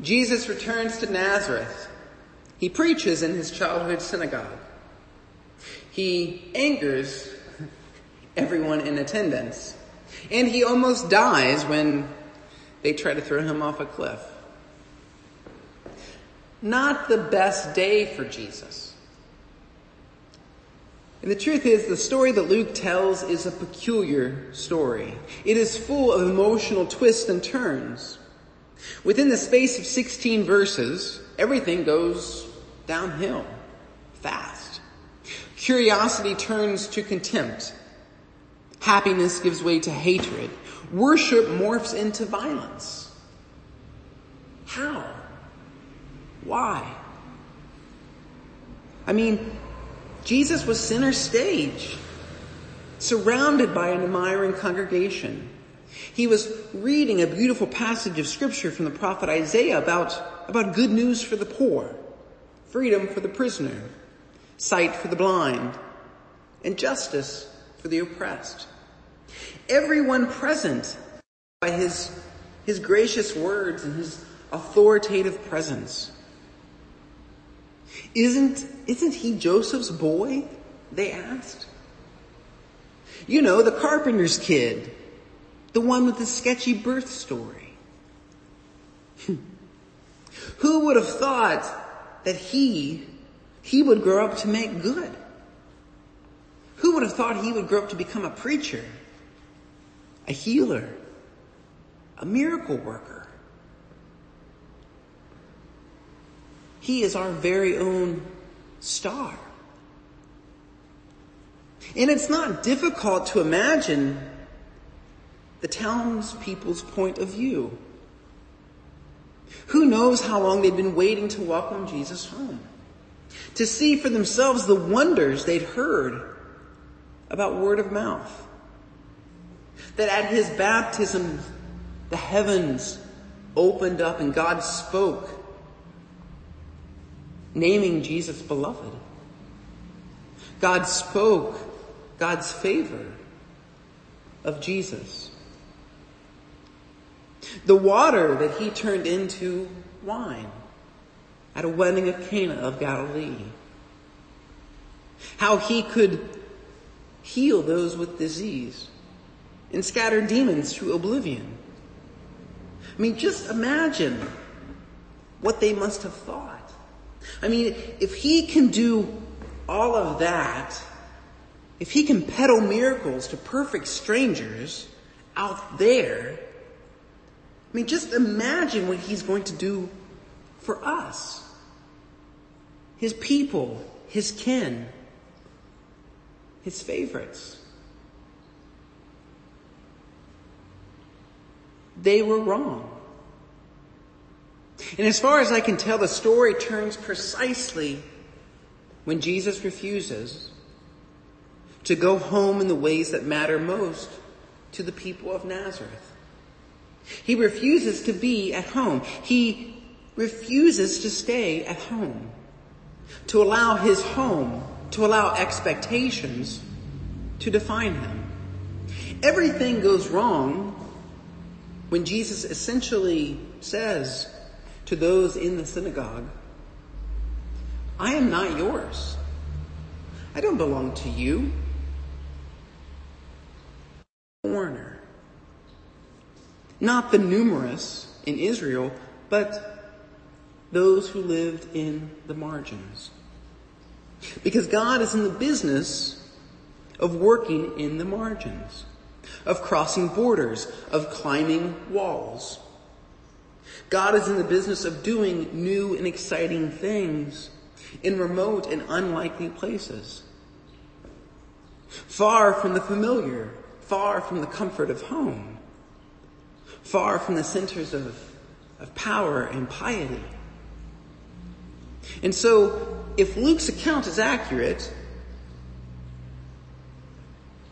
Jesus returns to Nazareth. He preaches in his childhood synagogue. He angers everyone in attendance. And he almost dies when they try to throw him off a cliff. Not the best day for Jesus. And the truth is, the story that Luke tells is a peculiar story. It is full of emotional twists and turns. Within the space of 16 verses, everything goes downhill fast. Curiosity turns to contempt. Happiness gives way to hatred. Worship morphs into violence. How? Why? I mean, Jesus was center stage, surrounded by an admiring congregation. He was reading a beautiful passage of scripture from the prophet Isaiah about, about good news for the poor, freedom for the prisoner, sight for the blind, and justice for the oppressed. Everyone present by his, his gracious words and his authoritative presence. Isn't, isn't he Joseph's boy? They asked. You know, the carpenter's kid. The one with the sketchy birth story. Who would have thought that he, he would grow up to make good? Who would have thought he would grow up to become a preacher, a healer, a miracle worker? He is our very own star. And it's not difficult to imagine the townspeople's point of view. Who knows how long they'd been waiting to welcome Jesus home? To see for themselves the wonders they'd heard about word of mouth. That at his baptism, the heavens opened up and God spoke, naming Jesus beloved. God spoke God's favor of Jesus. The water that he turned into wine at a wedding of Cana of Galilee. How he could heal those with disease and scatter demons to oblivion. I mean, just imagine what they must have thought. I mean, if he can do all of that, if he can peddle miracles to perfect strangers out there, I mean, just imagine what he's going to do for us. His people, his kin, his favorites. They were wrong. And as far as I can tell, the story turns precisely when Jesus refuses to go home in the ways that matter most to the people of Nazareth. He refuses to be at home. He refuses to stay at home. To allow his home, to allow expectations to define him. Everything goes wrong when Jesus essentially says to those in the synagogue, I am not yours. I don't belong to you. Not the numerous in Israel, but those who lived in the margins. Because God is in the business of working in the margins, of crossing borders, of climbing walls. God is in the business of doing new and exciting things in remote and unlikely places. Far from the familiar, far from the comfort of home far from the centers of, of power and piety. And so, if Luke's account is accurate,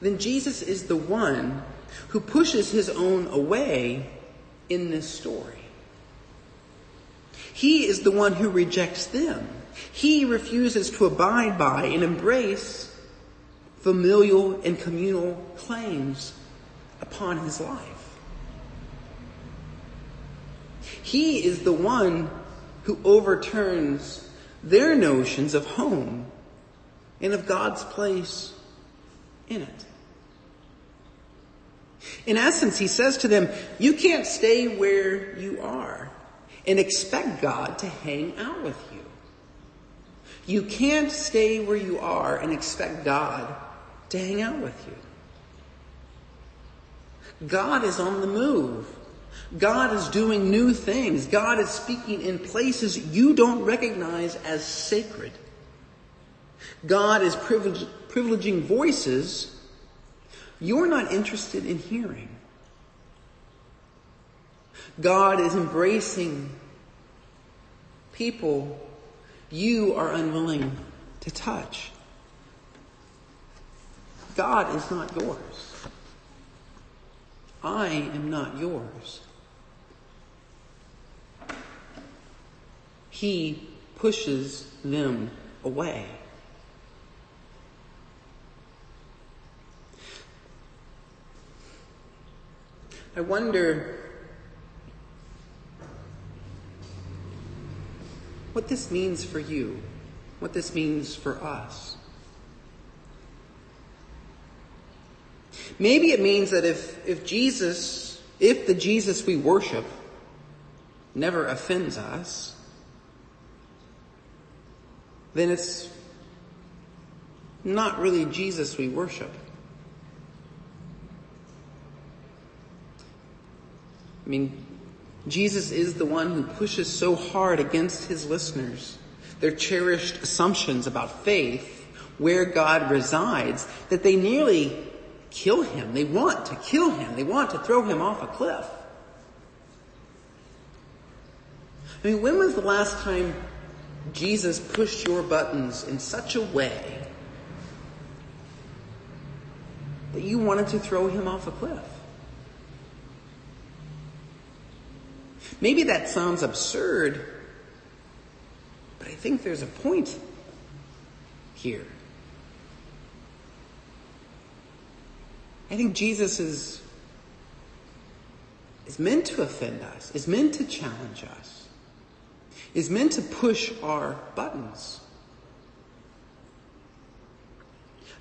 then Jesus is the one who pushes his own away in this story. He is the one who rejects them. He refuses to abide by and embrace familial and communal claims upon his life. He is the one who overturns their notions of home and of God's place in it. In essence, he says to them, you can't stay where you are and expect God to hang out with you. You can't stay where you are and expect God to hang out with you. God is on the move. God is doing new things. God is speaking in places you don't recognize as sacred. God is privileging voices you're not interested in hearing. God is embracing people you are unwilling to touch. God is not yours. I am not yours. He pushes them away. I wonder what this means for you, what this means for us. Maybe it means that if, if Jesus, if the Jesus we worship never offends us, then it's not really Jesus we worship. I mean, Jesus is the one who pushes so hard against his listeners, their cherished assumptions about faith, where God resides, that they nearly kill him. They want to kill him. They want to throw him off a cliff. I mean, when was the last time Jesus pushed your buttons in such a way that you wanted to throw him off a cliff? Maybe that sounds absurd, but I think there's a point here. I think Jesus is, is meant to offend us, is meant to challenge us, is meant to push our buttons.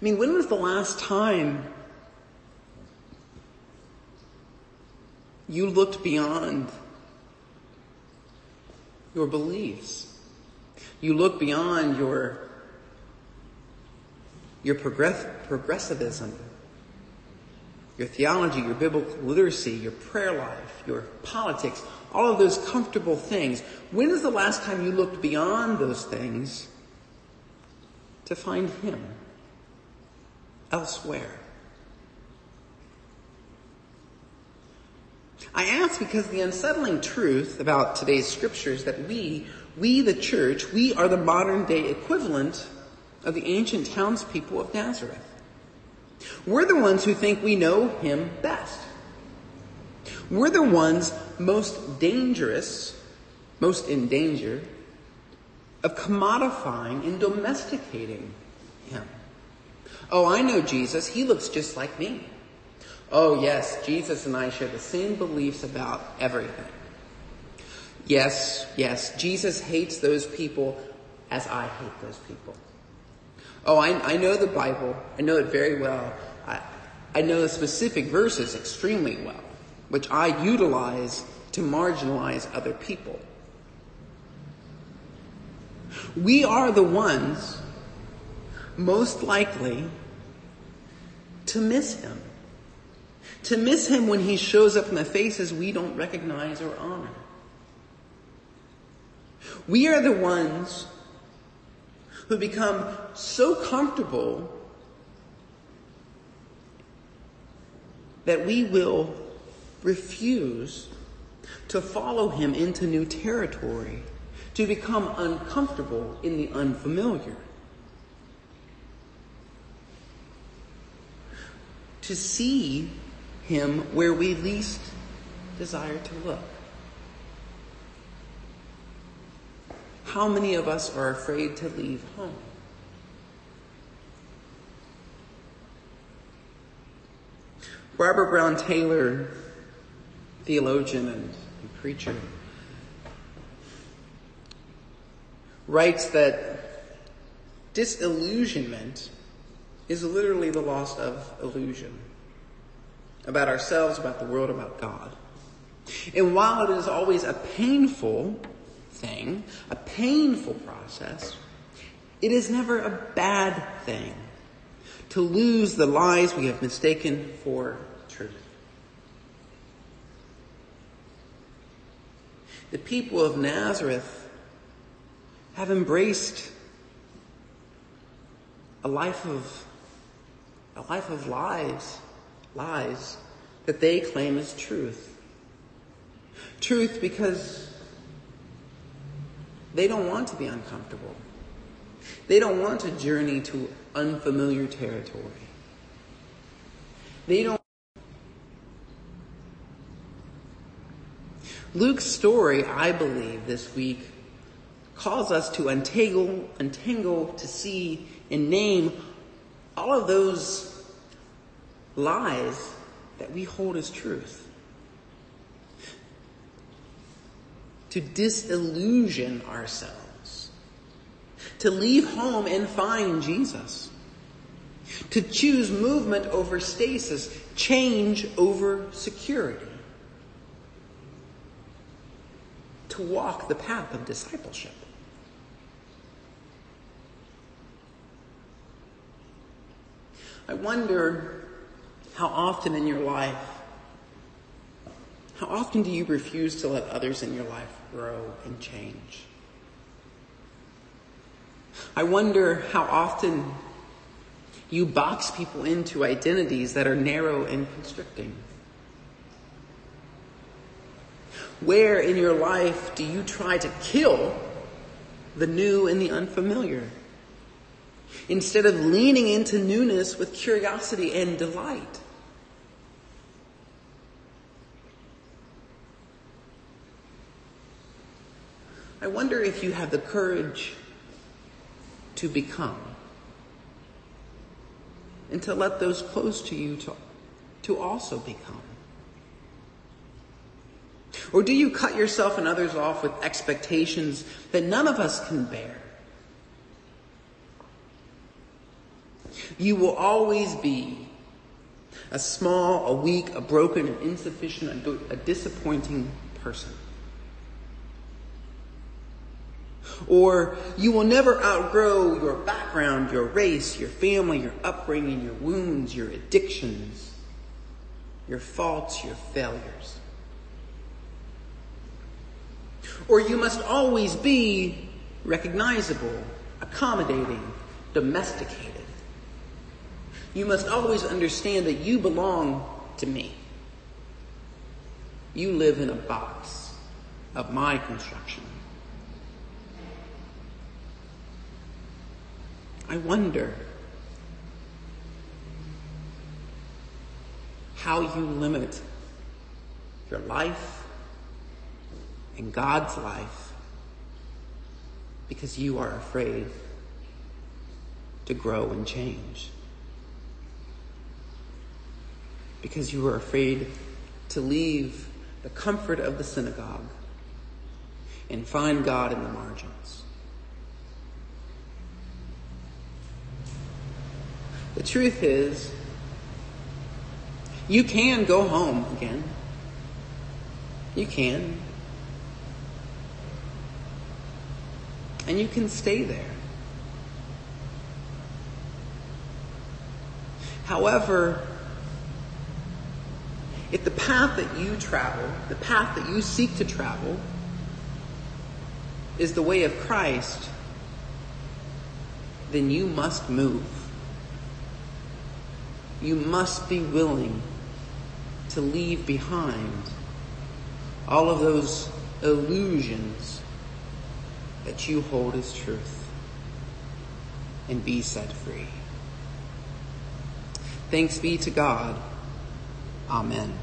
I mean, when was the last time you looked beyond your beliefs. You look beyond your, your progress, progressivism, your theology, your biblical literacy, your prayer life, your politics, all of those comfortable things. When is the last time you looked beyond those things to find Him elsewhere? I ask because the unsettling truth about today's scriptures that we, we the church, we are the modern day equivalent of the ancient townspeople of Nazareth. We're the ones who think we know him best. We're the ones most dangerous, most in danger of commodifying and domesticating him. Oh, I know Jesus. He looks just like me. Oh, yes, Jesus and I share the same beliefs about everything. Yes, yes, Jesus hates those people as I hate those people. Oh, I, I know the Bible. I know it very well. I, I know the specific verses extremely well, which I utilize to marginalize other people. We are the ones most likely to miss him to miss him when he shows up in the faces we don't recognize or honor. We are the ones who become so comfortable that we will refuse to follow him into new territory, to become uncomfortable in the unfamiliar. To see him where we least desire to look. How many of us are afraid to leave home? Barbara Brown Taylor, theologian and preacher, writes that disillusionment is literally the loss of illusion about ourselves, about the world, about God. And while it is always a painful thing, a painful process, it is never a bad thing to lose the lies we have mistaken for The people of Nazareth have embraced a life of a life of lies, lies that they claim as truth. Truth because they don't want to be uncomfortable. They don't want to journey to unfamiliar territory. They don't. Luke's story, I believe, this week calls us to untangle, untangle, to see and name all of those lies that we hold as truth. To disillusion ourselves. To leave home and find Jesus. To choose movement over stasis, change over security. To walk the path of discipleship. I wonder how often in your life, how often do you refuse to let others in your life grow and change? I wonder how often you box people into identities that are narrow and constricting. Where in your life do you try to kill the new and the unfamiliar? instead of leaning into newness with curiosity and delight. I wonder if you have the courage to become and to let those close to you to, to also become. Or do you cut yourself and others off with expectations that none of us can bear? You will always be a small, a weak, a broken, an insufficient, a disappointing person. Or you will never outgrow your background, your race, your family, your upbringing, your wounds, your addictions, your faults, your failures. Or you must always be recognizable, accommodating, domesticated. You must always understand that you belong to me. You live in a box of my construction. I wonder how you limit your life and God's life because you are afraid to grow and change. because you are afraid to leave the comfort of the synagogue and find God in the margins. The truth is, you can go home again. You can. And you can stay there. However, if the path that you travel, the path that you seek to travel, is the way of Christ, then you must move. You must be willing to leave behind all of those illusions that you hold as truth and be set free. Thanks be to God. Amen.